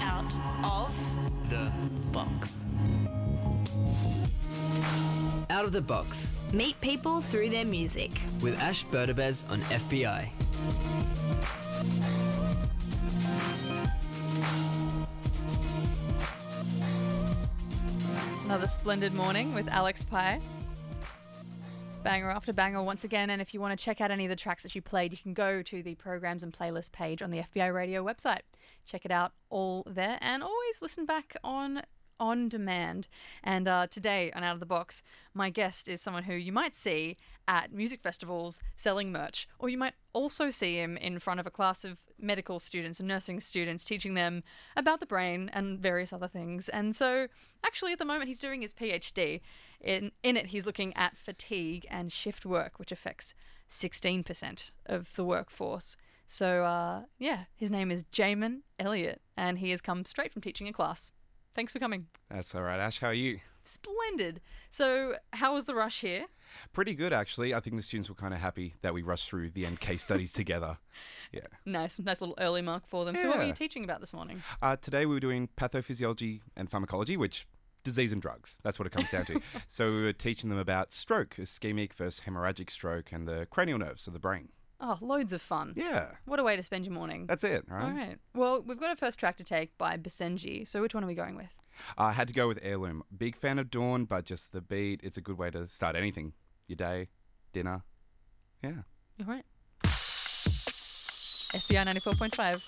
Out of The box. Out of the Box Meet people through their music. with Ash Berdabez on FBI. Another splendid morning with Alex Pye. Banger after banger once again. And if you want to check out any of the tracks that you played, you can go to the programs and playlist page on the FBI radio website. Check it out all there and always listen back on on demand. And uh, today on Out of the Box, my guest is someone who you might see at music festivals selling merch, or you might also see him in front of a class of medical students and nursing students teaching them about the brain and various other things. And so, actually, at the moment, he's doing his PhD. In, in it, he's looking at fatigue and shift work, which affects 16% of the workforce. So, uh, yeah, his name is Jaymen Elliott, and he has come straight from teaching a class. Thanks for coming. That's all right, Ash. How are you? Splendid. So, how was the rush here? Pretty good, actually. I think the students were kind of happy that we rushed through the end case studies together. Yeah. Nice, nice little early mark for them. So, what were you teaching about this morning? Uh, today we were doing pathophysiology and pharmacology, which disease and drugs. That's what it comes down to. so we were teaching them about stroke, ischemic versus hemorrhagic stroke, and the cranial nerves of the brain. Oh, loads of fun. Yeah, What a way to spend your morning. that's it, right? All right. Well, we've got a first track to take by Basenji. So, which one are we going with? I had to go with Heirloom. Big fan of Dawn, but just the beat. It's a good way to start anything. Your day, dinner. Yeah. All right. FBI 94.5.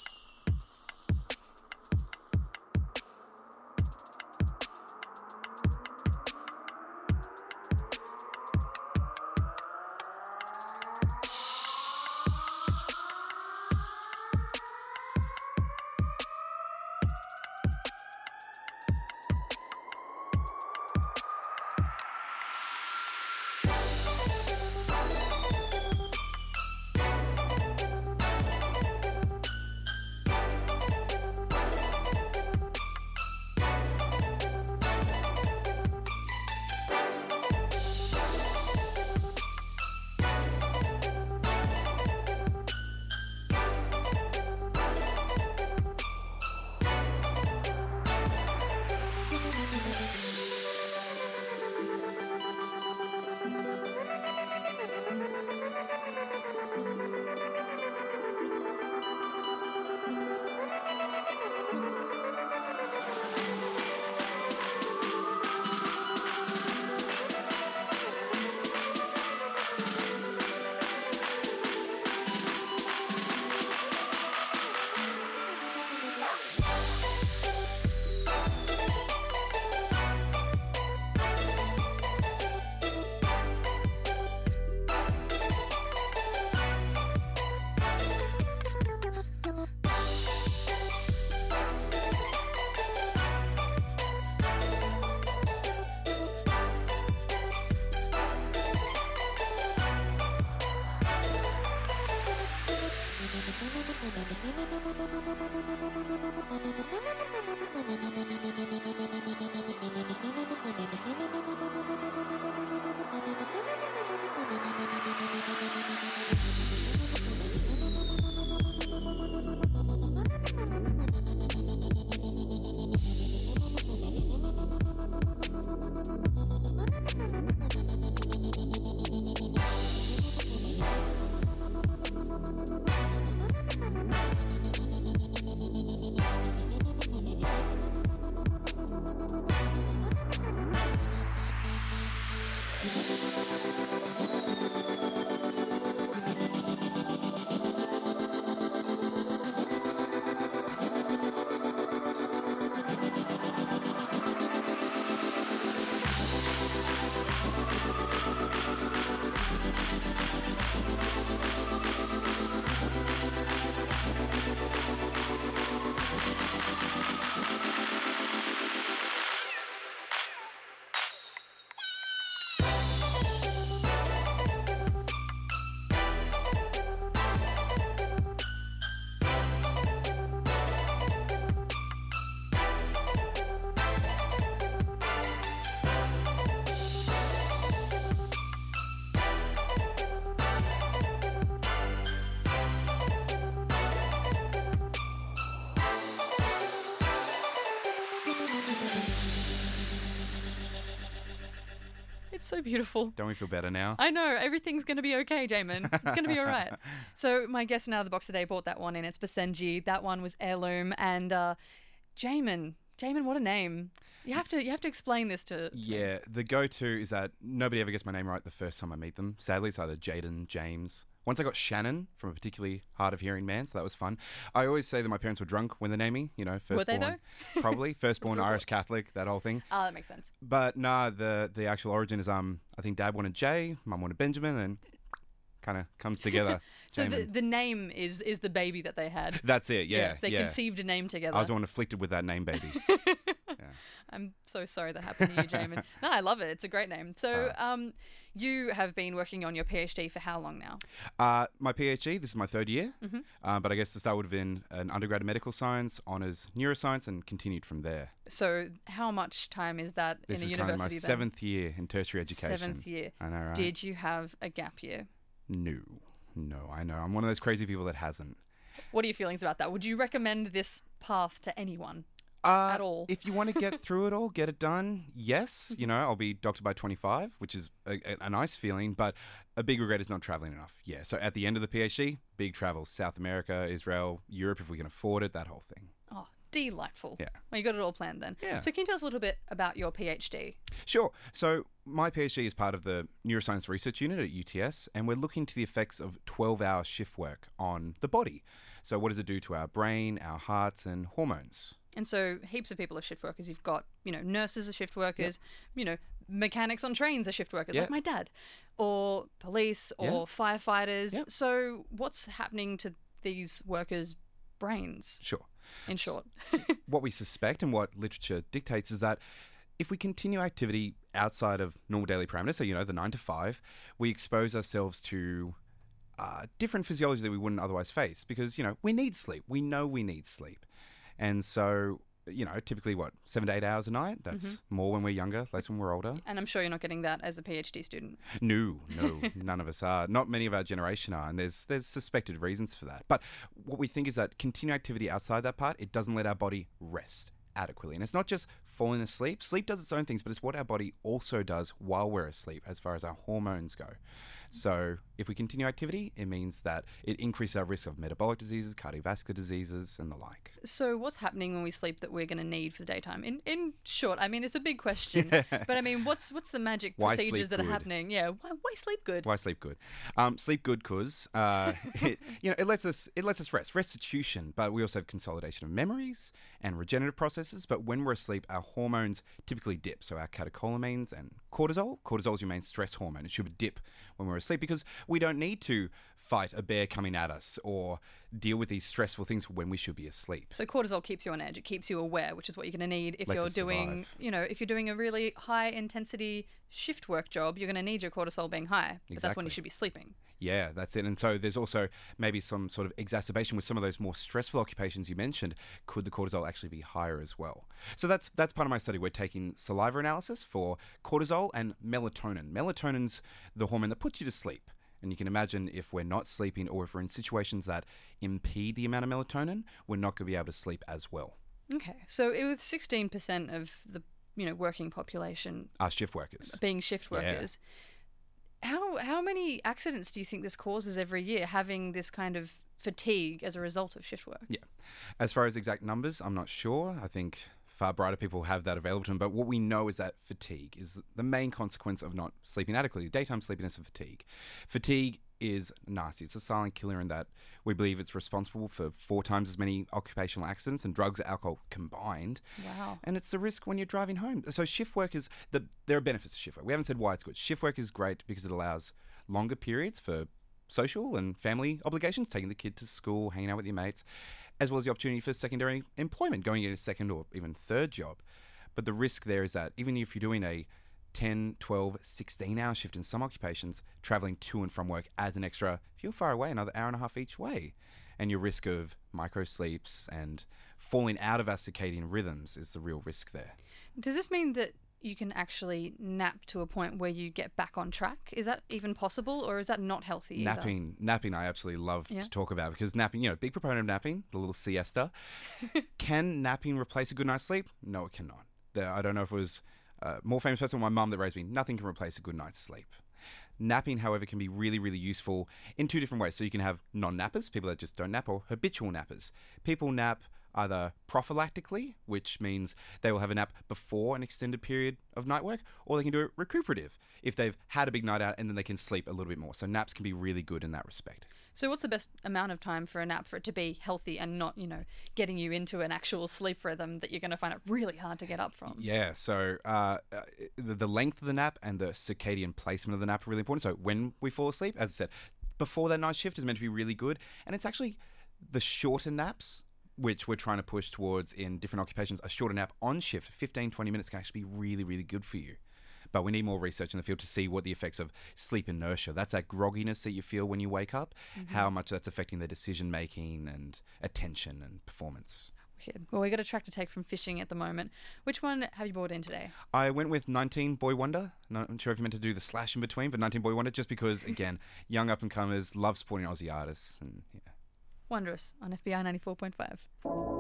So beautiful. Don't we feel better now? I know everything's going to be okay, Jaymen. It's going to be all right. So my guest from out of the box today bought that one in. It's Basenji. That one was heirloom. And uh, Jaymen, Jaymen, what a name! You have to you have to explain this to. to me. Yeah, the go-to is that nobody ever gets my name right the first time I meet them. Sadly, it's either Jaden, James. Once I got Shannon from a particularly hard of hearing man, so that was fun. I always say that my parents were drunk when they named me. You know, firstborn, Were they, though? probably firstborn Irish Catholic, that whole thing. Oh, that makes sense. But nah, the the actual origin is um, I think Dad wanted Jay, Mum wanted Benjamin, and kind of comes together. So the, the name is is the baby that they had. that's it. Yeah, they yeah. conceived a name together. I was the one afflicted with that name, baby. I'm so sorry that happened to you, Jaymen. no, I love it. It's a great name. So, Uh. um, you have been working on your PhD for how long now? Uh, my PhD, this is my third year, Mm-hmm. uh, but I guess the start would have been an undergrad in medical science, honours neuroscience, and continued from there. So, how much time is that This in is a kind of my then? seventh year in tertiary education. Seventh year. I know, right? Did you have a gap year? No, no, I know. I'm one of those crazy people that hasn't. What are your feelings about that? Would you recommend this path to anyone? Uh, At all. If you want to get through it all, get it done. Yes, you know, I'll be doctor by 25, which is a, a, a nice feeling, but a big regret is not traveling enough. Yeah, so at the end of the PhD, big travels South America, Israel, Europe, if we can afford it, that whole thing. Oh, delightful. Yeah. Well, you got it all planned then. Yeah. So, can you tell us a little bit about your PhD? Sure. So my PhD is part of the Neuroscience Research Unit at UTS, and we're looking to the effects of 12-hour shift work on the body. So what does it do to our brain, our hearts, and hormones? And so, heaps of people are shift workers. You've got, you know, nurses are shift workers, you know, mechanics on trains are shift workers, Yeah. like my dad, or police or Yeah. firefighters. Yep. So, what's happening to these workers' brains, Sure. in short? What we suspect and what literature dictates is that if we continue activity outside of normal daily parameters, so you know the nine to five, we expose ourselves to uh, different physiology that we wouldn't otherwise face because you know we need sleep. We know we need sleep, and so you know typically what seven to eight hours a night. That's mm-hmm. more when we're younger, less when we're older. and I'm sure you're not getting that as a PhD student. No, no, none of us are. Not many of our generation are, and there's there's suspected reasons for that. But what we think is that continued activity outside that part, it doesn't let our body rest adequately. And it's not just falling asleep. Sleep does its own things, but it's what our body also does while we're asleep as far as our hormones go. So if we continue activity, it means that it increases our risk of metabolic diseases, cardiovascular diseases, and the like. So, what's happening when we sleep that we're going to need for the daytime? In in short, I mean, it's a big question, but I mean, what's what's the magic Why procedures that are happening? Yeah, why, why sleep good? Why sleep good? Um, sleep good cause uh, it, you know it lets us it lets us rest, restitution. But we also have consolidation of memories and regenerative processes. But when we're asleep, our hormones typically dip. So our catecholamines and cortisol. Cortisol is your main stress hormone. It should dip when we're asleep because we don't need to fight a bear coming at us or deal with these stressful things when we should be asleep. So cortisol keeps you on edge. It keeps you aware, which is what you're going to need if Lets you're doing, survive. you know, if you're doing a really high intensity shift work job, you're going to need your cortisol being high. But that's when you should be sleeping. Yeah, that's it. And so there's also maybe some sort of exacerbation with some of those more stressful occupations you mentioned. Could the cortisol actually be higher as well? So that's that's part of my study. We're taking saliva analysis for cortisol and melatonin. Melatonin's the hormone that puts you to sleep. And you can imagine if we're not sleeping or if we're in situations that impede the amount of melatonin, we're not going to be able to sleep as well. Okay. So it- with 16% of the, you know, working population Our shift workers. being shift Yeah. workers, how how many accidents do you think this causes every year having this kind of fatigue as a result of shift work? Yeah. As far as exact numbers, I'm not sure. I think far brighter people have that available to them. But what we know is that fatigue is the main consequence of not sleeping adequately daytime sleepiness and fatigue. Fatigue is nasty. It's a silent killer in that we believe it's responsible for four times as many occupational accidents and drugs and alcohol combined. Wow. And it's the risk when you're driving home. So shift work is the there are benefits to shift work. We haven't said why it's good. Shift work is great because it allows longer periods for social and family obligations, taking the kid to school, hanging out with your mates, as well as the opportunity for secondary employment, going into a second or even third job. But the risk there is that even if you're doing a 10, 12, 16 hour shift in some occupations, traveling to and from work adds an extra, if you're far away, another hour and a half each way. And your risk of micro sleeps and falling out of our circadian rhythms is the real risk there. Does this mean that you can actually nap to a point where you get back on track? Is that even possible, or is that not healthy? either? Napping, napping, I absolutely love Yeah. to talk about because napping, you know, big proponent of napping, the little siesta. Can napping replace a good night's sleep? No, it cannot. There, I don't know if it was uh, more famous person, my mum that raised me, nothing can replace a good night's sleep. Napping, however, can be really, really useful in two different ways. So you can have non nappers, people that just don't nap, or habitual nappers. People nap either prophylactically, which means they will have a nap before an extended period of night work, or they can do it recuperative if they've had a big night out and then they can sleep a little bit more. So naps can be really good in that respect. So, what's the best amount of time for a nap for it to be healthy and not, you know, getting you into an actual sleep rhythm that you're going to find it really hard to get up from? Yeah, so uh, uh, the, the length of the nap and the circadian placement of the nap are really important. So when we fall asleep, as I said, before that night shift is meant to be really good, and it's actually the shorter naps which we're trying to push towards in different occupations, a shorter nap on shift, 15, 20 minutes can actually be really, really good for you. But we need more research in the field to see what the effects of sleep inertia, that's that grogginess that you feel when you wake up, Mm-hmm. how much that's affecting the decision making and attention and performance. Well, we got a track to take from fishing at the moment. Which one have you brought in today? I went with 19 Boy Wonder. I'm not sure if you meant to do the slash in between, but 19 Boy Wonder, just because, again, young up and comers love supporting Aussie artists. And yeah. Wondrous on FBI 94.5.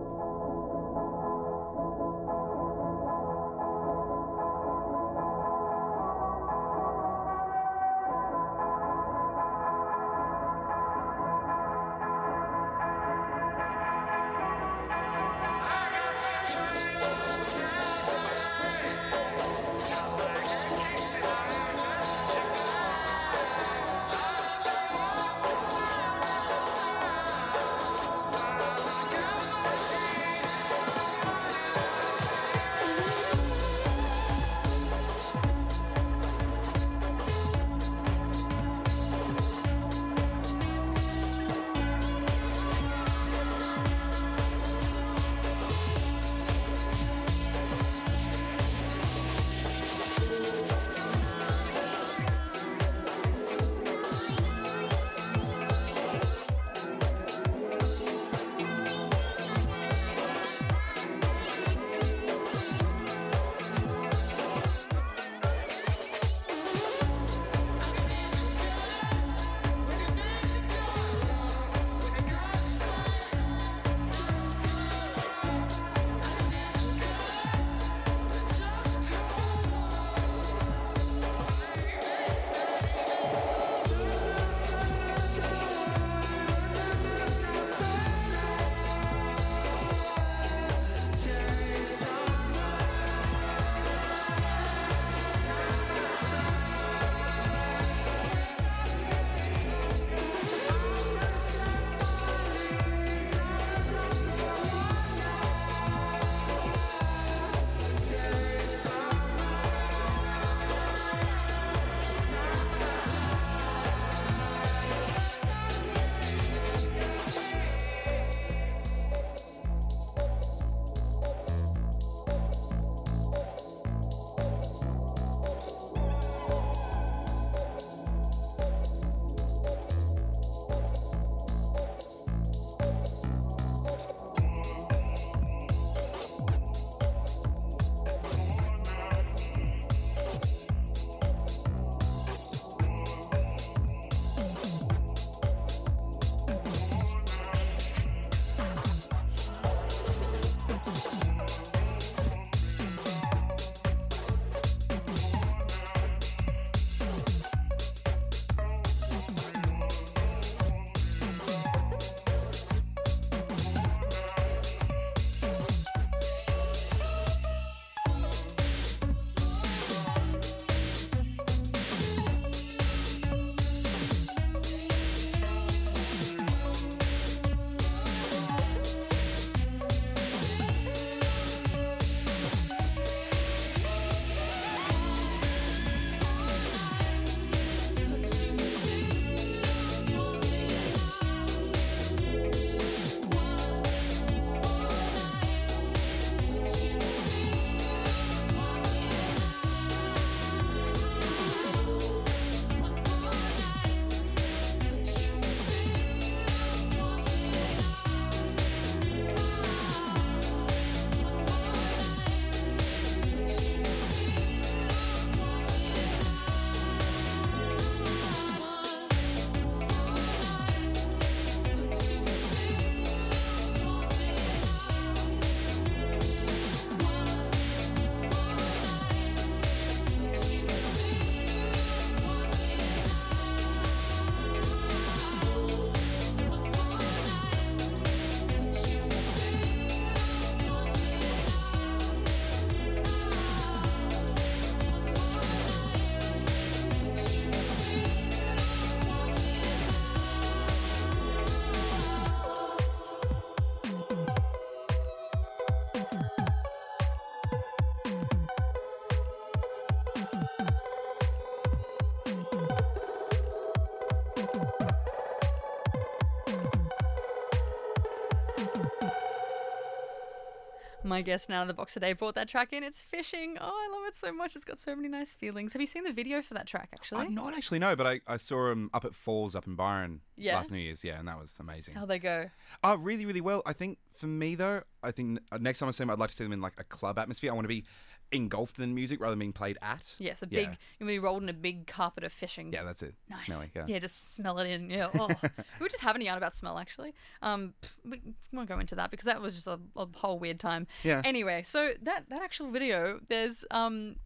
My guest now in the box today brought that track in. It's fishing. Oh, I love it so much. It's got so many nice feelings. Have you seen the video for that track actually? I've not actually no, but I, I saw him up at Falls up in Byron Yeah? last New Year's. Yeah, and that was amazing. How they go? Oh, really, really well. I think for me though, I think uh, next time I see them, I'd like to see them in like a club atmosphere. I want to be engulfed in music rather than being played at. Yes, a Yeah. big. You be rolled in a big carpet of fishing. Yeah, that's it. Nice. Smelly. Yeah. just smell it in. Yeah. Oh. we were just having a yarn about smell, actually. Um, we won't go into that because that was just a, a whole weird time. Yeah. Anyway, so that that actual video, there's um.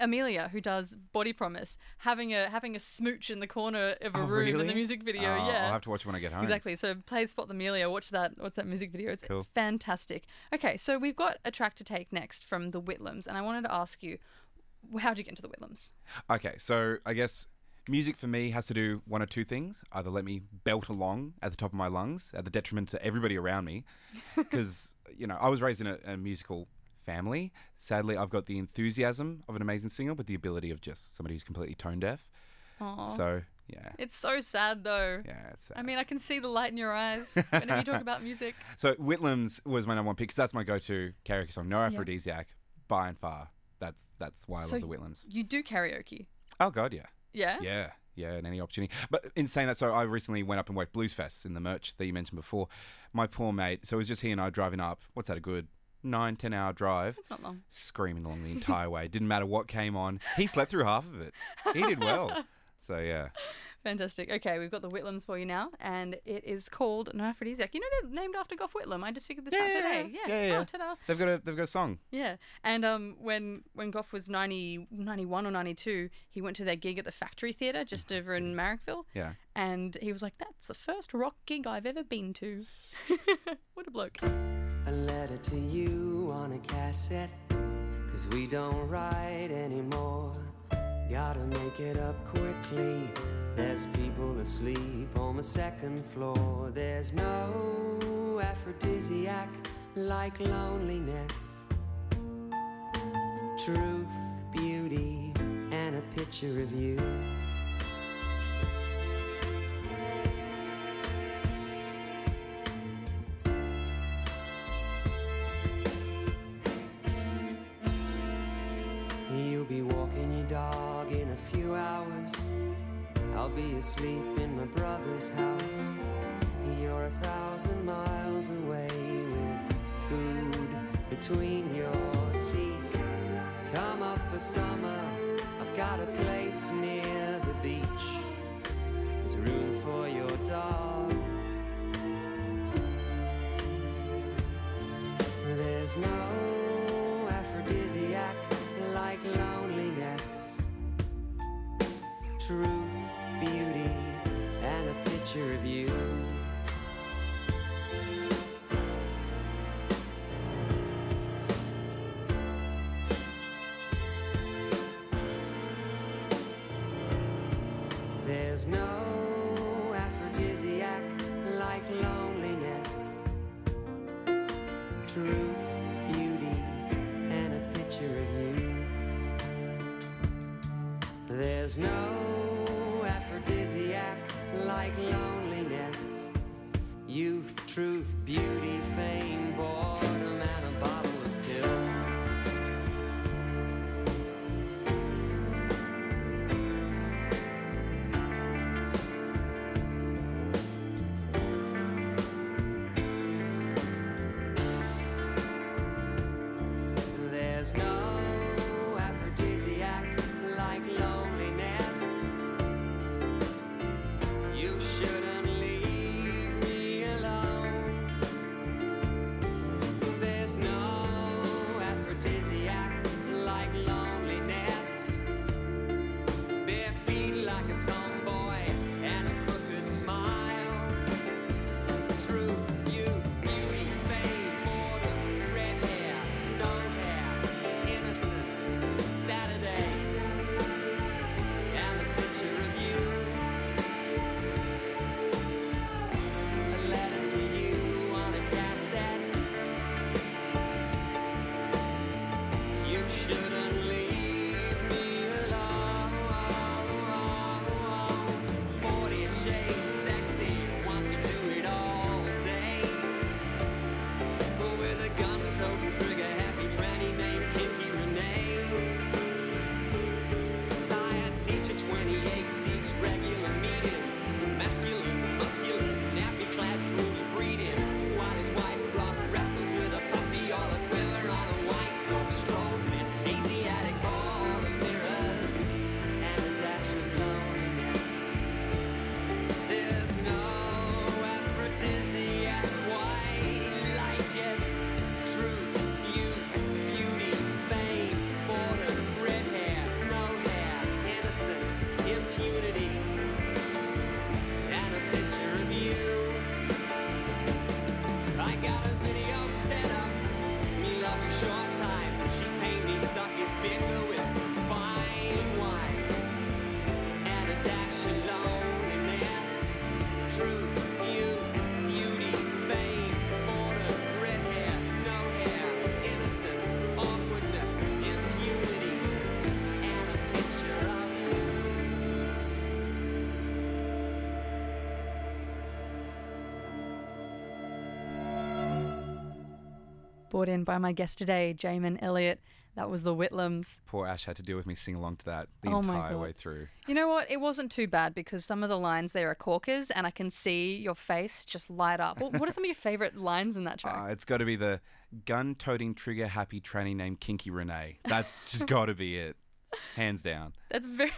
Amelia, who does Body Promise, having a having a smooch in the corner of a Oh, room in the music video. Oh, yeah, I'll have to watch it when I get home. Exactly. So play Spot the Amelia. Watch that. Watch that music video. It's Cool. fantastic. Okay, so we've got a track to take next from the Whitlams, and I wanted to ask you, how'd you get into the Whitlams? Okay, so I guess music for me has to do one or two things. Either let me belt along at the top of my lungs at the detriment to everybody around me. Because, you know, I was raised in a, a musical family. Sadly, I've got the enthusiasm of an amazing singer with the ability of just somebody who's completely tone deaf. Aw. So, yeah. It's so sad though. Yeah, it's sad. I mean, I can see the light in your eyes whenever you talk about music. So Whitlam's was my number one pick because that's my go-to karaoke song. No aphrodisiac, by and far. That's that's why I So love the Whitlams. You do karaoke, Oh God, yeah. yeah? Yeah, yeah, and any opportunity. But in saying that, so I recently went up and worked Blues Fest in the merch that you mentioned before. My poor mate, so it was just he and I driving up. What's that, a good nine, ten hour drive? It's not long. Screaming along the entire way. Didn't matter what came on. He slept through half of it. He did well. So yeah. Fantastic. Okay, we've got the Whitlams for you now, and it is called No Aphrodisiac. You know they're named after Gough Whitlam. I just figured this out today. Yeah. yeah, yeah. Oh, ta-da. They've got a they've got a song. Yeah. And um, when when Gough was 90, 91 or 92, he went to their gig at the Factory Theatre just over in Marrickville. Yeah. And he was like, that's the first rock gig I've ever been to. what a bloke. A letter to you on a cassette. Cause we don't write anymore. Gotta make it up quickly. There's people asleep on the second floor. There's no aphrodisiac like loneliness. Truth, beauty, and a picture of you. Be asleep in my brother's house. You're a thousand miles away with food between your teeth. Come up for summer. I've got a place near the beach. There's room for your dog. There's no There's no aphrodisiac like loneliness, youth, truth, beauty, Brought in by my guest today, Jaymen Elliott. That was the Whitlams. Poor Ash had to deal with me sing along to that the Oh entire way through. You know what? It wasn't too bad because some of the lines there are corkers, and I can see your face just light up. What what are some of your favorite lines in that track? Uh, it's got to be the gun-toting, trigger-happy tranny named Kinky Renee. That's just got to be it, hands down. That's very.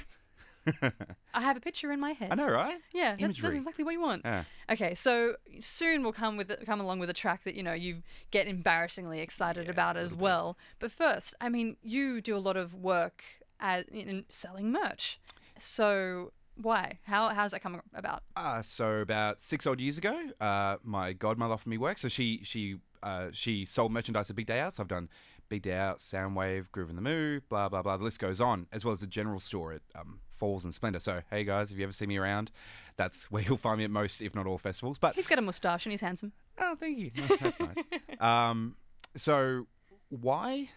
I have a picture in my head. I know, right? Yeah, that's, that's exactly what you want. Yeah. Okay, so soon we'll come with come along with a track that you know you get embarrassingly excited about as well. But first, I mean, you do a lot of work at in selling merch. So why? How how does that come about? Uh, so about six odd years ago, uh, my godmother offered me work. So she she uh, she sold merchandise at Big Day Out. So I've done Big Day Out, Soundwave, Groovin the Moo, blah blah blah. The list goes on, as well as a general store at um, Falls and Splendour. So hey guys, if you ever see me around, that's where you'll find me at most, if not all festivals. But He's got a mustache and he's handsome. Oh, thank you. No, that's nice. Um, so why?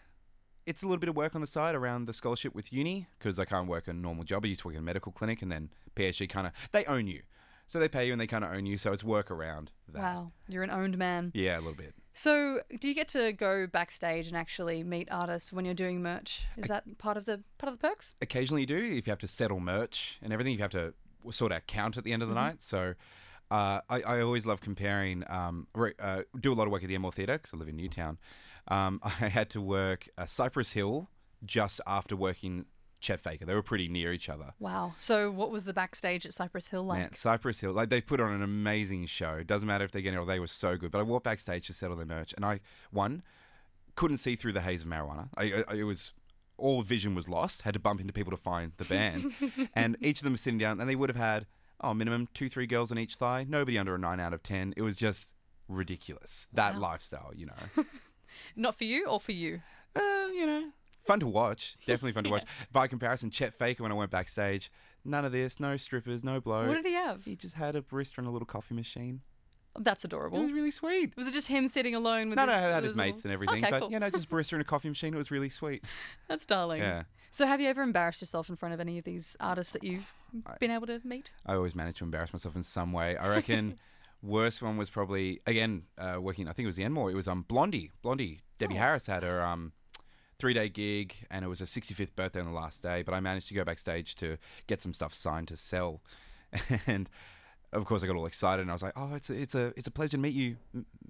It's a little bit of work on the side around the scholarship with uni because I can't work a normal job. I used to work in a medical clinic, and then PSG kind of they own you, so they pay you and they kind of own you. So it's work around that. Wow, you're an owned man. Yeah, a little bit. So, do you get to go backstage and actually meet artists when you're doing merch? Is that part of the part of the perks? Occasionally, you do if you have to settle merch and everything. You have to sort out count at the end of the night. So. Uh, I, I always love comparing. Um, re- uh, do a lot of work at the Enmore Theatre because I live in Newtown. Um, I had to work uh, Cypress Hill just after working Chet Faker. They were pretty near each other. Wow. So, what was the backstage at Cypress Hill like? Man, Cypress Hill, like they put on an amazing show. It Doesn't matter if they're getting or they were so good. But I walked backstage to settle their merch, and I one couldn't see through the haze of marijuana. I, I it was all vision was lost. Had to bump into people to find the band, and each of them was sitting down, and they would have had oh minimum two three girls on each thigh. Nobody under a nine out of ten. It was just ridiculous. That Wow. lifestyle, you know. Not for you or for you? uh, you know, fun to watch. Definitely fun to watch. By comparison, Chet Faker when I went backstage, none of this, no strippers, no blow. What did he have? He just had a barista and a little coffee machine. That's It adorable. was really sweet. Was it just him sitting alone with No, his, no, I had with his mates little- and everything, Okay, but cool. you know, just barista and a coffee machine. It was really sweet. That's darling. Yeah. So, have you ever embarrassed yourself in front of any of these artists that you've been able to meet? I always manage to embarrass myself in some way. I reckon worst one was probably again uh, working. I think it was the Enmore. It was um Blondie. Blondie. Debbie Oh. Harris had her um three day gig, and it was her 65th birthday on the last day. But I managed to go backstage to get some stuff signed to sell, and. Of course, I got all excited, and I was like, "Oh, it's a, it's a, it's a pleasure to meet you,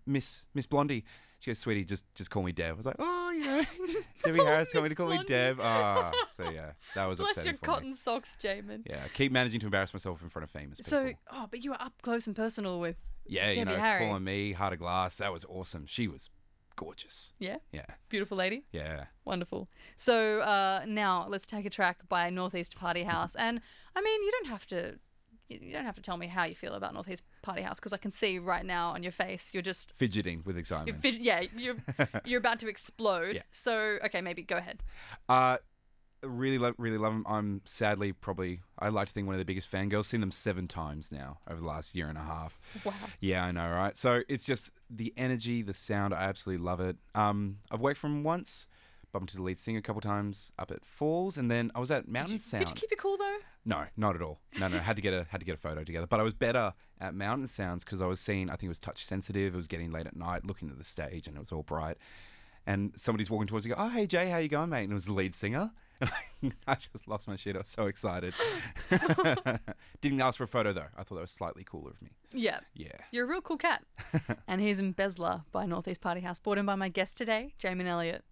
Miss, Miss Blondie." She goes, "Sweetie, just, just call me Deb." I was like, "Oh, you know, Debbie Harris told me to call me Blondie. Deb." Ah, so yeah, that was Bless your cotton me. socks, Jaymen. Yeah, keep managing to embarrass myself in front of famous people. So, oh, but you were up close and personal with. Yeah, you know, Harry. calling me Heart of Glass. That was awesome. She was gorgeous. Yeah, Yeah, beautiful lady. yeah. Wonderful. So uh, now let's take a track by Northeast Party House, and I mean, you don't have to. You don't have to tell me how you feel about Northeast Party House because I can see right now on your face you're just Fidgeting with you're excitement. fid- yeah you're you're about to explode. Yeah. So okay, maybe go ahead. uh, really love, really love them. I'm sadly probably I like to think one of the biggest fangirls. Seen them seven times now over the last year and a half. Wow. Yeah, I know, right? So it's just the energy, the sound. I absolutely love it. Um, I've worked from once, bumped into the lead singer a couple times up at Falls, and then I was at Mountain Sound. Did you keep it cool though? No, not at all. No, no, had to get a had to get a photo together. But I was better at Mountain Sounds because I was seeing. I think it was touch sensitive. It was getting late at night, looking at the stage, and it was all bright. And somebody's walking towards me. Go, oh hey Jay, how you going, mate? And it was the lead singer. I just lost my shit. I was so excited. Didn't ask for a photo though. I thought that was slightly cooler of me. Yeah. Yeah. You're a real cool cat. and here's Embezzler by Northeast Party House, brought in by my guest today, Jaymen Elliott.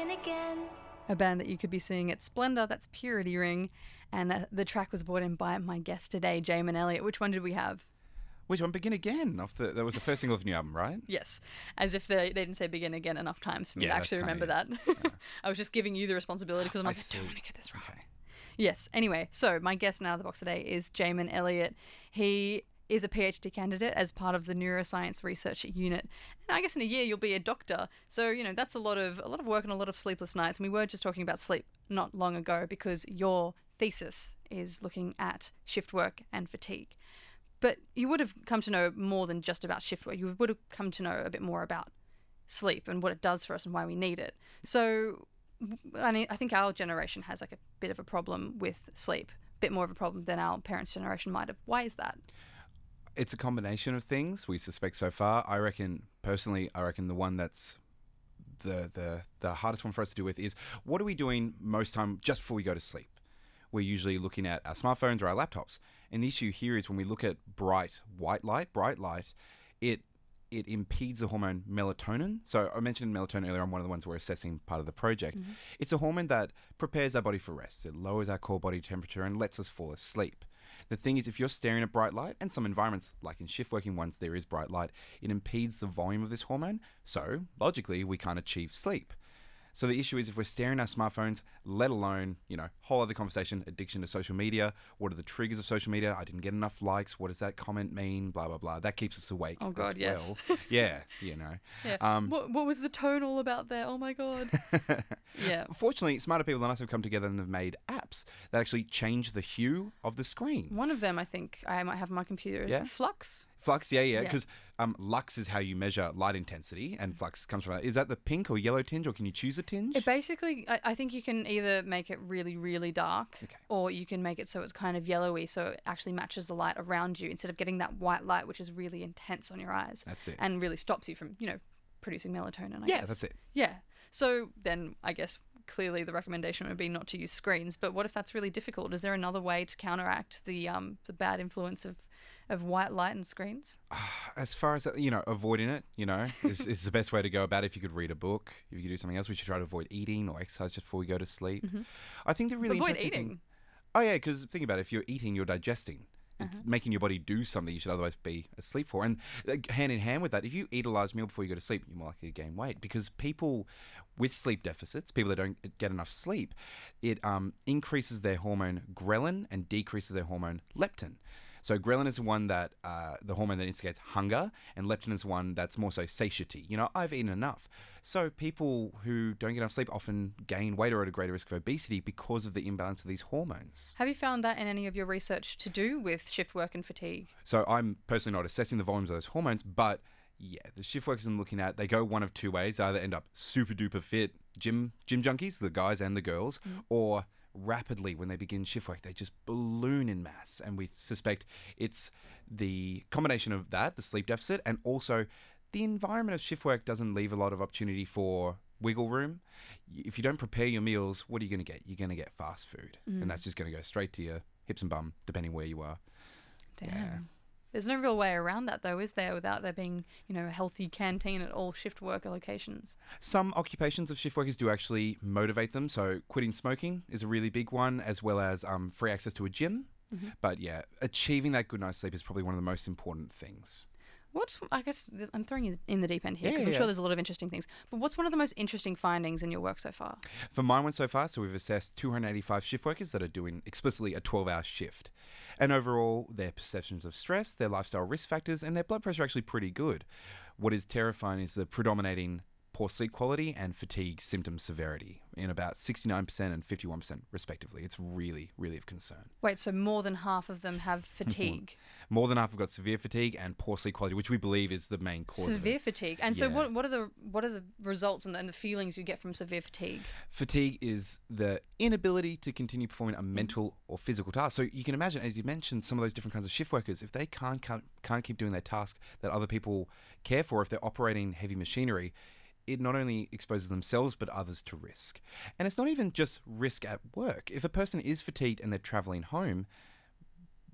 Begin again. a band that you could be seeing at Splendour. That's Purity Ring. And uh, the track was brought in by my guest today, Jaymen Elliott. Which one did we have? Which one? Begin again. Off the that was the first single of the new album, right? Yes, as if they, they didn't say begin again enough times for me Yeah, to actually kinda remember that. I was just giving you the responsibility because I'm like, I don't want to get this wrong. Okay. Yes. Anyway, so my guest now out of the box today is Jaymen Elliott. He is a PhD candidate as part of the neuroscience research unit. And I guess in a year you'll be a doctor. So, you know, that's a lot of a lot of work and a lot of sleepless nights. And we were just talking about sleep not long ago because your thesis is looking at shift work and fatigue. But you would have come to know more than just about shift work. You would have come to know a bit more about sleep and what it does for us and why we need it. So, I mean, I think our generation has like a bit of a problem with sleep, a bit more of a problem than our parents' generation might have. Why is that? It's a combination of things we suspect so far. I reckon, personally, I reckon the one that's the the the hardest one for us to do with is what are we doing most time just before we go to sleep? We're usually looking at our smartphones or our laptops. And the issue here is when we look at bright white light, bright light, it it impedes the hormone melatonin. So I mentioned melatonin earlier on one of the ones we're assessing part of the project. Mm-hmm. It's a hormone that prepares our body for rest. It lowers our core body temperature and lets us fall asleep. The thing is, if you're staring at bright light, and some environments, like in shift working ones, there is bright light, it impedes the volume of this hormone. So, logically, we can't achieve sleep. So the issue is if we're staring at our smartphones, let alone, you know, whole other conversation, addiction to social media. What are the triggers of social media? I didn't get enough likes. What does that comment mean? Blah blah blah. That keeps us awake. Oh, God, yes. well. yeah, you know. Yeah. Um, what, what was the tone all about there? Oh my God. yeah. Fortunately, smarter people than us have come together and have made apps that actually change the hue of the screen. One of them, I think, I might have on my computer. Is Yeah? Flux. Flux, yeah, yeah, Yeah. because um, lux is how you measure light intensity, and flux comes from. Is that the pink or yellow tinge, or can you choose a tinge? It basically, I, I think you can either make it really, really dark, Okay. or you can make it so it's kind of yellowy, so it actually matches the light around you instead of getting that white light, which is really intense on your eyes. That's it. And really stops you from, you know, producing melatonin. I yeah, guess. that's it. Yeah. So then I guess clearly the recommendation would be not to use screens. But what if that's really difficult? Is there another way to counteract the um, the bad influence of, of white light and screens? As far as you know, avoiding it, you know, is, is the best way to go about it. If you could read a book, if you could do something else, we should try to avoid eating or exercise just before we go to sleep. I think the really Mm-hmm. Avoid interesting thing- eating. Oh yeah, because think about it. If you're eating, you're digesting. It's Uh-huh. making your body do something you should otherwise be asleep for. And uh, hand in hand with that, if you eat a large meal before you go to sleep, you're more likely to gain weight because people with sleep deficits, people that don't get enough sleep, it um, increases their hormone ghrelin and decreases their hormone leptin. So ghrelin is the one that uh, the hormone that instigates hunger, and leptin is one that's more so satiety. You know, I've eaten enough. So people who don't get enough sleep often gain weight or are at a greater risk of obesity because of the imbalance of these hormones. Have you found that in any of your research to do with shift work and fatigue? So I'm personally not assessing the volumes of those hormones, but yeah, the shift workers I'm looking at, they go one of two ways. They either end up super duper fit gym gym junkies, the guys and the girls, or rapidly when they begin shift work, they just balloon in mass. And we suspect it's the combination of that, the sleep deficit, and also the environment of shift work doesn't leave a lot of opportunity for wiggle room. If you don't prepare your meals, what are you going to get? You're going to get fast food, and mm. that's just going to go straight to your hips and bum, depending where you are. Damn. There's no real way around that, though, is there? Without there being, you know, a healthy canteen at all shift worker locations. Some occupations of shift workers do actually motivate them. So quitting smoking is a really big one, as well as um, free access to a gym. But yeah, achieving that good night's sleep is probably one of the most important things. What's I guess I'm throwing you in the deep end here Yeah, because I'm yeah, sure there's a lot of interesting things. But what's one of the most interesting findings in your work so far? For mine one so far, so we've assessed 285 shift workers that are doing explicitly a 12 hour shift. And overall, their perceptions of stress, their lifestyle risk factors, and their blood pressure are actually pretty good. What is terrifying is the predominating poor sleep quality and fatigue symptom severity in about 69% and 51% respectively. It's really, really of concern. Wait, so more than half of them have fatigue, More than half have got severe fatigue and poor sleep quality, which we believe is the main cause of severe fatigue. And so, what what are the what are the results and the, and the feelings you get from severe fatigue? Fatigue is the inability to continue performing a mental or physical task. So you can imagine, as you mentioned, some of those different kinds of shift workers, if they can't can't, can't keep doing their task that other people care for, if they're operating heavy machinery, it not only exposes themselves but others to risk. And it's not even just risk at work. If a person is fatigued and they're traveling home,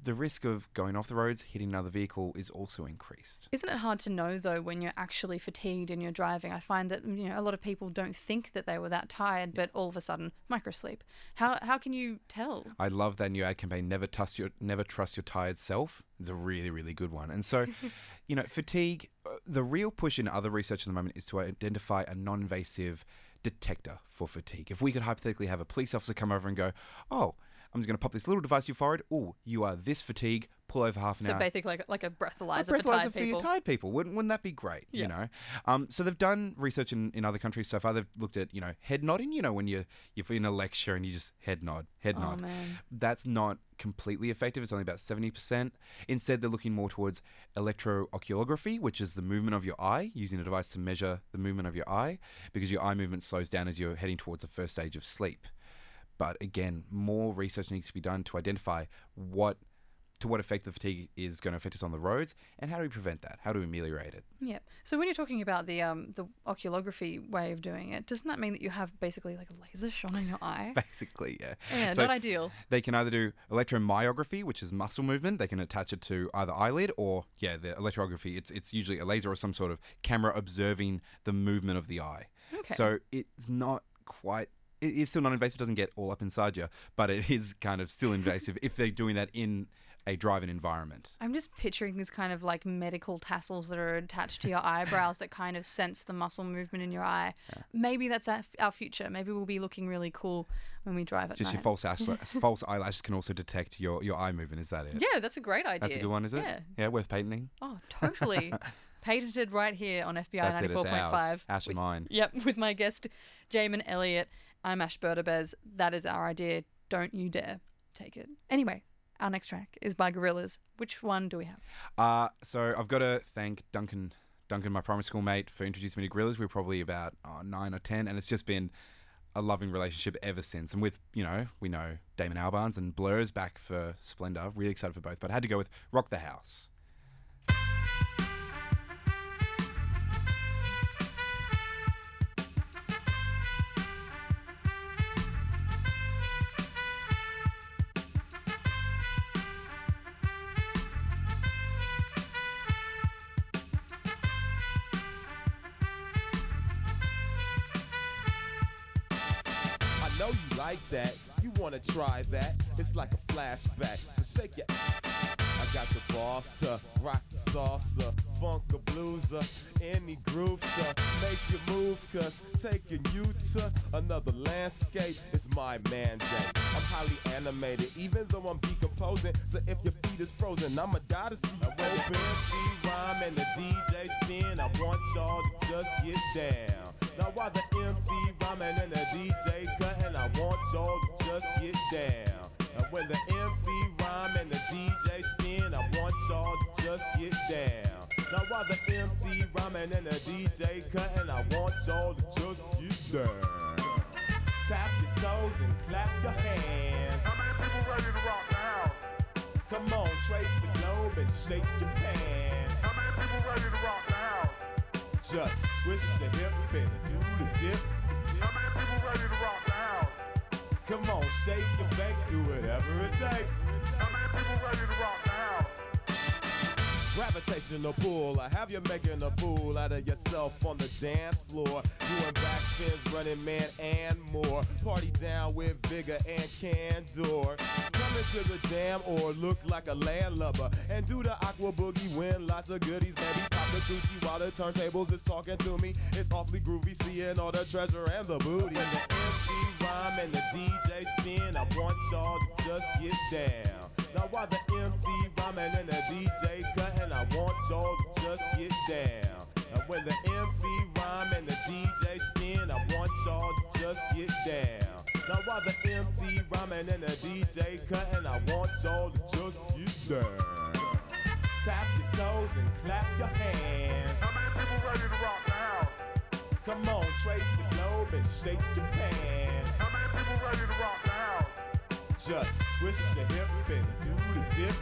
the risk of going off the roads, hitting another vehicle is also increased. Isn't it hard to know though when you're actually fatigued and you're driving? I find that you know a lot of people don't think that they were that tired, but all of a sudden microsleep. How how can you tell? I love that new ad campaign. Never trust your never trust your tired self. It's a really really good one. And so, you know, fatigue. The real push in other research at the moment is to identify a non-invasive detector for fatigue. If we could hypothetically have a police officer come over and go, "Oh, I'm just going to pop this little device to your forehead. Oh, you are this fatigue. Pull over half an So hour." So basically, like like a breathalyzer, a for breathalyzer tired for your tired people. Wouldn't, wouldn't that be great? Yeah. You know, um, so they've done research in, in other countries so far. They've looked at you know head nodding. You know when you you're in a lecture and you just head nod, head Oh nod. man. That's not completely effective. It's only about seventy percent. Instead, they're looking more towards electrooculography, which is the movement of your eye, using a device to measure the movement of your eye, because your eye movement slows down as you're heading towards the first stage of sleep. But again, more research needs to be done to identify what to what effect the fatigue is going to affect us on the roads, and how do we prevent that? How do we ameliorate it? Yeah. So when you're talking about the um the oculography way of doing it, doesn't that mean that you have basically like a laser shone in your eye? Basically, yeah. Yeah, So not ideal. They can either do electromyography, which is muscle movement. They can attach it to either eyelid or, yeah, the electrography. It's it's usually a laser or some sort of camera observing the movement of the eye. Okay. So it's not quite. It is still non-invasive. Doesn't get all up inside you, but it is kind of still invasive if they're doing that in a driving environment. I'm just picturing these kind of like medical tassels that are attached to your eyebrows that kind of sense the muscle movement in your eye. Maybe that's our, our future. Maybe we'll be looking really cool when we drive at Just your false eyelash, false eyelashes can also detect your, your eye movement. Is that it? Yeah, that's a great idea. That's a good one, is it? Yeah. Yeah, worth patenting. Oh, totally. Patented right here on FBI That's it. It's 94.5. ours. Ash with- mine. Yep, with my guest, Jaymen Elliott. I'm Ash Berdabez. That is our idea. Don't you dare take it. Anyway, our next track is by Gorillaz. Which one do we have? Uh, so I've got to thank Duncan, Duncan, my primary school mate, for introducing me to Gorillaz. We were probably about oh, nine or ten, and it's just been a loving relationship ever since. And with you know, we know Damon Albarn's and Blur's back for Splendour. Really excited for both, but I had to go with Rock the House. Know you like that. You wanna try that? It's like a flashback. So shake your. I got the boss to rock the salsa, funk a blueser, any groove to make you move. Cause taking you to another landscape is my mandate. I'm highly animated, even though I'm decomposing. So if your feet is frozen, I'ma die to see you open. MC rhyme and the DJ spin. I want y'all to just get down. Now while the MC rhyming and the DJ cutting, I want y'all to just get down. And when the MC rhyme and the DJ spin, I want y'all to just get down. Now while the MC rhyming and the DJ cutting, I want y'all to just get down. Tap your toes and clap your hands. How many people ready to rock the house? Come on, trace the globe and shake your pants. How many people ready to rock the house? Just twist your hip and do the dip. How many people ready to rock the house? Come on, shake and bake, do whatever it takes. How many people ready to rock the house? Gravitational pull, I have you making a fool out of yourself on the dance floor. Doing backspins, running man, and more. Party down with vigor and candor. Come into the jam or look like a landlubber. And do the aqua boogie, win lots of goodies. Maybe pop the coochie while the turntables is talking to me. It's awfully groovy, seeing all the treasure and the booty. When the MC rhyme and the DJ spin, I want y'all to just get down. Now while the MC rhyming and the DJ y'all just get down. And when the MC rhyme and the DJ spin, I want y'all to just get down. Now while the MC rhyming and the DJ cutting, I want y'all to just get down. Tap your toes and clap your hands. How many people ready to rock the house? Come on, trace the globe and shake your pants. How many people ready to rock the house? Just twist your hip and do the dip.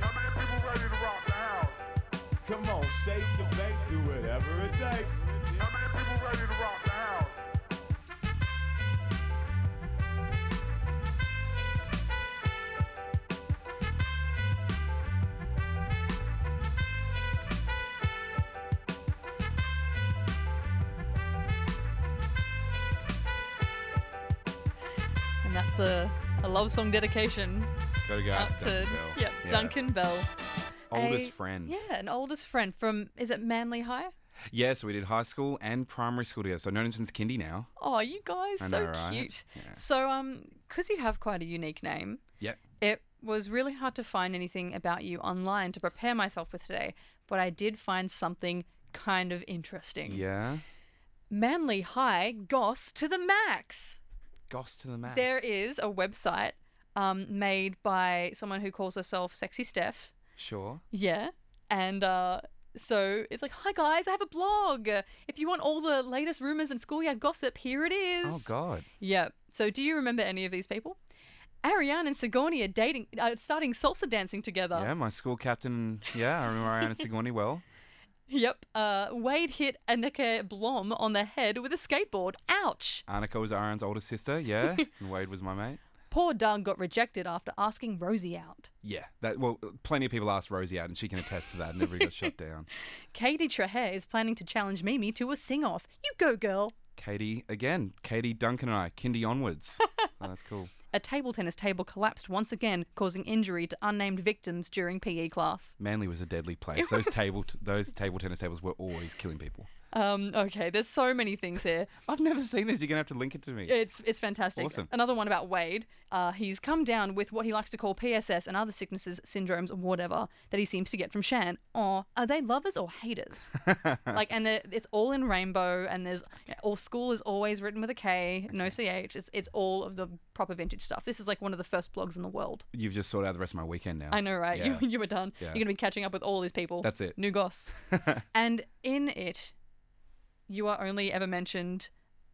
How many people ready to rock the house? Come on, shake your bank, do whatever it takes. How many people ready to rock the house? And that's a, a love song dedication. To, out to Duncan Bell. Yep, yeah. Duncan Bell. Oldest a- friend. Yeah, an oldest friend from is it Manly High? Yeah, so we did high school and primary school together. So known him since kindy now. Oh, you guys I so know, right? cute. Yeah. So um cuz you have quite a unique name, Yep. it was really hard to find anything about you online to prepare myself for today, but I did find something kind of interesting. Yeah. Manly High Goss to the max. Goss to the max. There is a website um, made by someone who calls herself Sexy Steph. Sure. Yeah. And uh, so it's like, hi guys, I have a blog. If you want all the latest rumors and schoolyard gossip, here it is. Oh God. Yeah. So do you remember any of these people? Ariane and Sigourney are dating, uh, starting salsa dancing together. Yeah, my school captain. Yeah, I remember Ariane and Sigourney well. Yep. Uh, Wade hit Annika Blom on the head with a skateboard. Ouch. Annika was Aaron's older sister. Yeah, and Wade was my mate. Poor Doug got rejected after asking Rosie out. Yeah, that. Well, plenty of people asked Rosie out, and she can attest to that. And everybody got shut down. Katie Traher is planning to challenge Mimi to a sing off. You go, girl. Katie again. Katie Duncan and I. Kindy onwards. oh, that's cool. A table tennis table collapsed once again, causing injury to unnamed victims during PE class. Manly was a deadly place. Those table, t- those table tennis tables were always killing people. Um, okay, there's so many things here. I've never seen this. You're gonna have to link it to me. It's it's fantastic. Awesome. Another one about Wade. Uh, he's come down with what he likes to call PSS and other sicknesses, syndromes, or whatever that he seems to get from Shan. Or are they lovers or haters? like, and it's all in rainbow, and there's all school is always written with a K, no ch. It's it's all of the proper vintage stuff. This is like one of the first blogs in the world. You've just sorted out the rest of my weekend now. I know, right? Yeah. You you were done. Yeah. You're gonna be catching up with all these people. That's it. New goss. and in it, you are only ever mentioned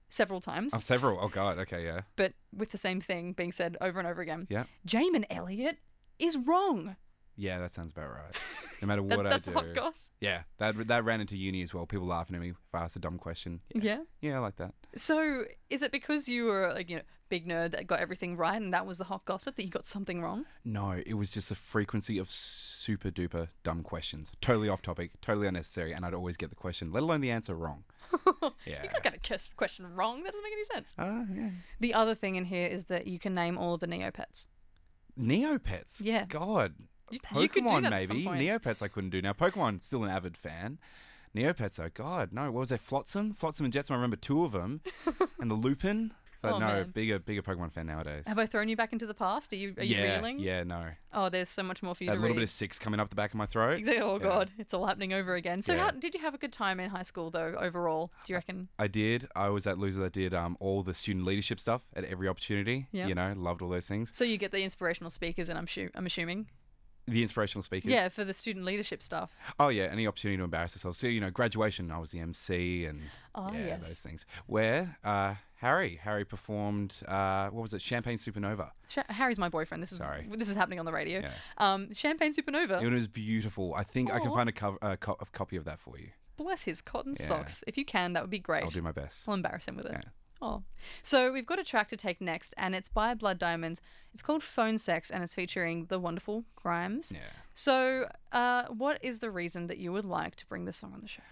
several times, Oh, several. Oh God. Okay. Yeah. but with the same thing being said over and over again. Yeah. Jaymen Elliott is wrong. Yeah, that sounds about right. No matter what that's I do. hot goss. Yeah, that that ran into uni as well. People laughing at me if I asked a dumb question. Yeah. Yeah, I like that. So is it because you were like you know big nerd that got everything right and that was the hot gossip that you got something wrong? No, it was just a frequency of super duper dumb questions. Totally off topic, totally unnecessary, and I'd always get the question, let alone the answer wrong. yeah. You could get a question wrong. That doesn't make any sense. Ah, yeah. The other thing in here is that you can name all the Neopets. Neopets. Yeah. God. You- Pokemon, you could do that maybe. Neopets I couldn't do. Now, Pokemon, still an avid fan. Neopets, oh God, no. What was there? Flotsam? Flotsam and Jetsam, I remember two of them. and the Lupin. But Oh, no, man. bigger bigger Pokemon fan nowadays. Have I thrown you back into the past? Are you are you yeah, reeling? yeah, no. Oh, there's so much more for you to little read. bit of six coming up the back of my throat. Exactly. Oh Yeah. god, it's all happening over again. So, Yeah. how did you have a good time in high school though? Overall, do you reckon? I did. I was that loser that did um, all the student leadership stuff at every opportunity. Yep. You know, loved all those things. So you get the inspirational speakers, and I'm shu- I'm assuming. The inspirational speakers. Yeah, for the student leadership stuff. Oh yeah, any opportunity to embarrass yourself. So you know, graduation, I was the MC and Oh, yeah, yes. those things. Where uh, Harry, Harry performed. Uh, what was it? Champagne Supernova. Sh- Harry's my boyfriend. This is Sorry. this is happening on the radio. Yeah. Um, Champagne Supernova. It was beautiful. I think I can find a, co- a, co- a copy of that for you. Bless his cotton Yeah. socks. If you can, that would be great. I'll do my best. I'll embarrass him with it. Yeah. Oh. So we've got a track to take next, and it's by Blood Diamonds. It's called Phone Sex, and it's featuring the wonderful Grimes. Yeah. So, uh, what is the reason that you would like to bring this song on the show?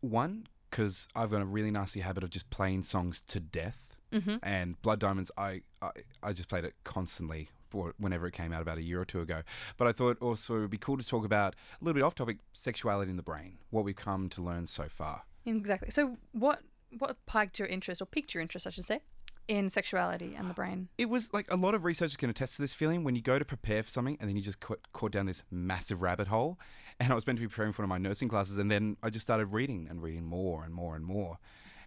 One, because I've got a really nasty habit of just playing songs to death. Mhm. And Blood Diamonds, I, I, I just played it constantly for whenever it came out about a year or two ago. But I thought also it would be cool to talk about a little bit off topic sexuality in the brain, what we've come to learn so far. Exactly. So, what what piqued your interest, or piqued your interest, I should say, in sexuality and the brain? It was like a lot of researchers can attest to this feeling when you go to prepare for something and then you just caught, caught down this massive rabbit hole. And I was meant to be preparing for one of my nursing classes, and then I just started reading and reading more and more and more.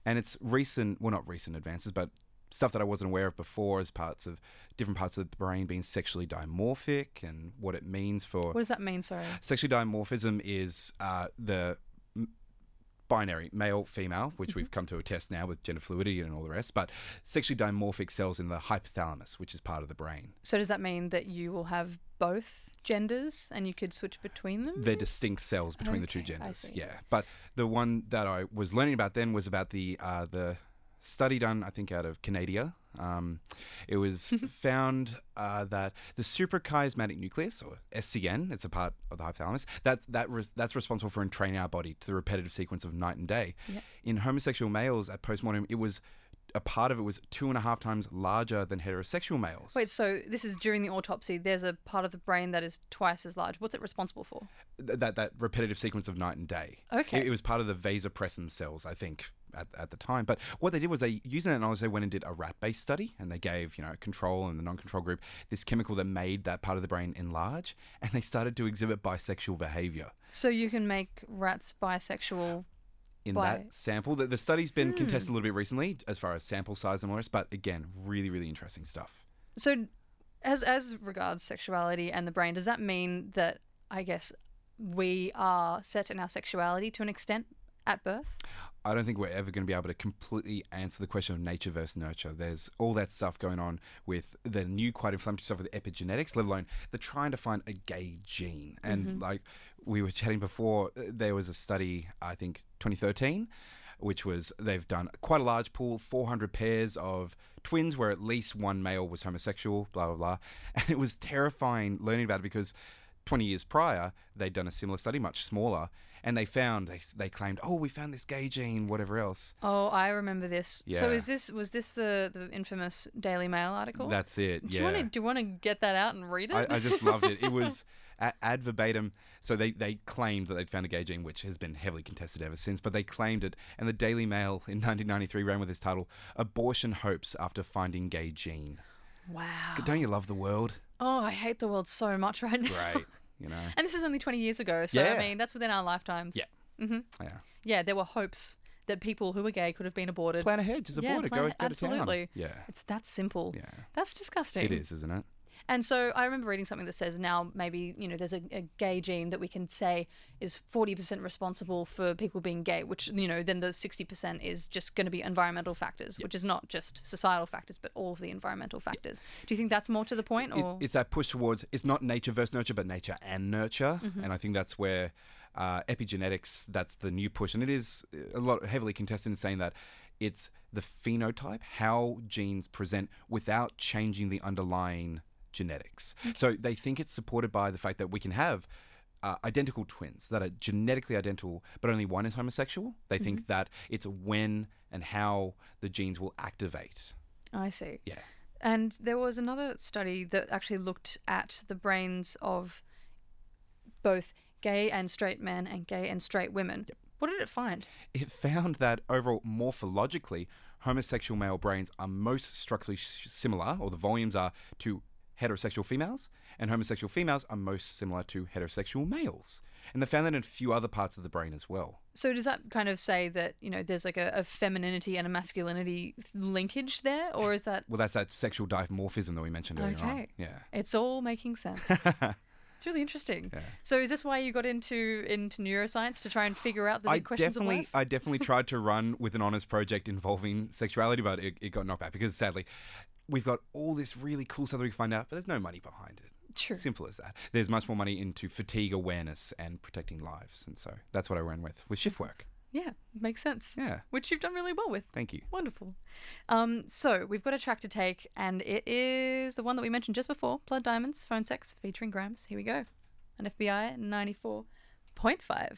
And it's recent, well, not recent advances, but stuff that I wasn't aware of before as parts of different parts of the brain being sexually dimorphic and what it means for. What does that mean? Sorry. Sexually dimorphism is uh, the binary male female, which Mm-hmm. we've come to attest now with gender fluidity and all the rest. But sexually dimorphic cells in the hypothalamus, which is part of the brain. So, does that mean that you will have both genders and you could switch between them? They're distinct cells between the two genders. Yeah, but the one that I was learning about then was about the uh, the study done, I think, out of Canada. Um, it was found uh, that the suprachiasmatic nucleus, or SCN, it's a part of the hypothalamus. That's that res- that's responsible for entraining our body to the repetitive sequence of night and day. Yeah. In homosexual males at postmortem, it was a part of it was two and a half times larger than heterosexual males. Wait, so this is during the autopsy. There's a part of the brain that is twice as large. What's it responsible for? Th- that that repetitive sequence of night and day. Okay. It, it was part of the vasopressin cells, I think, at, at the time. But what they did was they using that knowledge, they went and did a rat-based study, and they gave you know control and the non-control group this chemical that made that part of the brain enlarge, and they started to exhibit bisexual behavior. So you can make rats bisexual. in By- that sample. The, the study's been hmm. contested a little bit recently as far as sample size and all this, but again, really, really interesting stuff. So, as as regards sexuality and the brain, does that mean that I guess we are set in our sexuality to an extent at birth? I don't think we're ever going to be able to completely answer the question of nature versus nurture. There's all that stuff going on with the new, quite inflammatory stuff with epigenetics, let alone they're trying to find a gay gene. And like we were chatting before, uh, there was a study, I think 2013, which was they've done quite a large pool, 400 pairs of twins where at least one male was homosexual, blah, blah, blah. And it was terrifying learning about it because 20 years prior, they'd done a similar study, much smaller, and they found, they, they claimed, oh, we found this gay gene, whatever else. Oh, I remember this. Yeah. So is this was this the the infamous Daily Mail article? That's it. do yeah. you want to do you want to get that out and read it? I, I just loved it. It was ad verbatim. So they, they claimed that they'd found a gay gene, which has been heavily contested ever since, but they claimed it. And the Daily Mail in 1993 ran with this title Abortion Hopes After Finding Gay Gene. wow. Don't you love the world? Oh, I hate the world so much right now. Great. You know? And this is only 20 years ago, so Yeah. I mean that's within our lifetimes. Yeah. hmm Yeah. Yeah, there were hopes that people who were gay could have been aborted. Plan ahead, just Yeah, abort it. Go, go to town. absolutely. Yeah. It's that simple. Yeah. That's disgusting. It is, isn't it? And so I remember reading something that says now maybe, you know, there's a, a gay gene that we can say is 40% responsible for people being gay, which, you know, then the 60% is just going to be environmental factors, which is not just societal factors, but all of the environmental factors. Do you think that's more to the point? it, Or it's that push towards it's not nature versus nurture, but nature and nurture, Mm-hmm. and I think that's where uh, epigenetics that's the new push, and it is a lot heavily contested in saying that it's the phenotype, how genes present without changing the underlying genetics. So they think it's supported by the fact that we can have. Uh, identical twins that are genetically identical, but only one is homosexual. They think that it's when and how the genes will activate. I see. Yeah. And there was another study that actually looked at the brains of both gay and straight men and gay and straight women. What did it find? it found that overall morphologically homosexual male brains are most structurally similar or the volumes are to heterosexual females and homosexual females are most similar to heterosexual males and they found that in a few other parts of the brain as well So does that kind of say that you know there's like a, a femininity and a masculinity linkage there, or is that well that's that sexual dimorphism that we mentioned earlier on okay? yeah it's all making sense. it's really interesting. Yeah. So is this why you got into into neuroscience to try and figure out the big I questions definitely, of life? I definitely tried to run with an honors project involving sexuality, but it, it got knocked back because sadly, we've got all this really cool stuff that we can find out, but there's no money behind it. True. Simple as that. There's much more money into fatigue awareness and protecting lives, and so that's what I ran with with shift work. Yeah, makes sense. Yeah. Which you've done really well with. Thank you. Wonderful. Um, so we've got a track to take, and it is the one that we mentioned just before Blood Diamonds, Phone Sex, featuring Grams. Here we go. An FBI 94.5.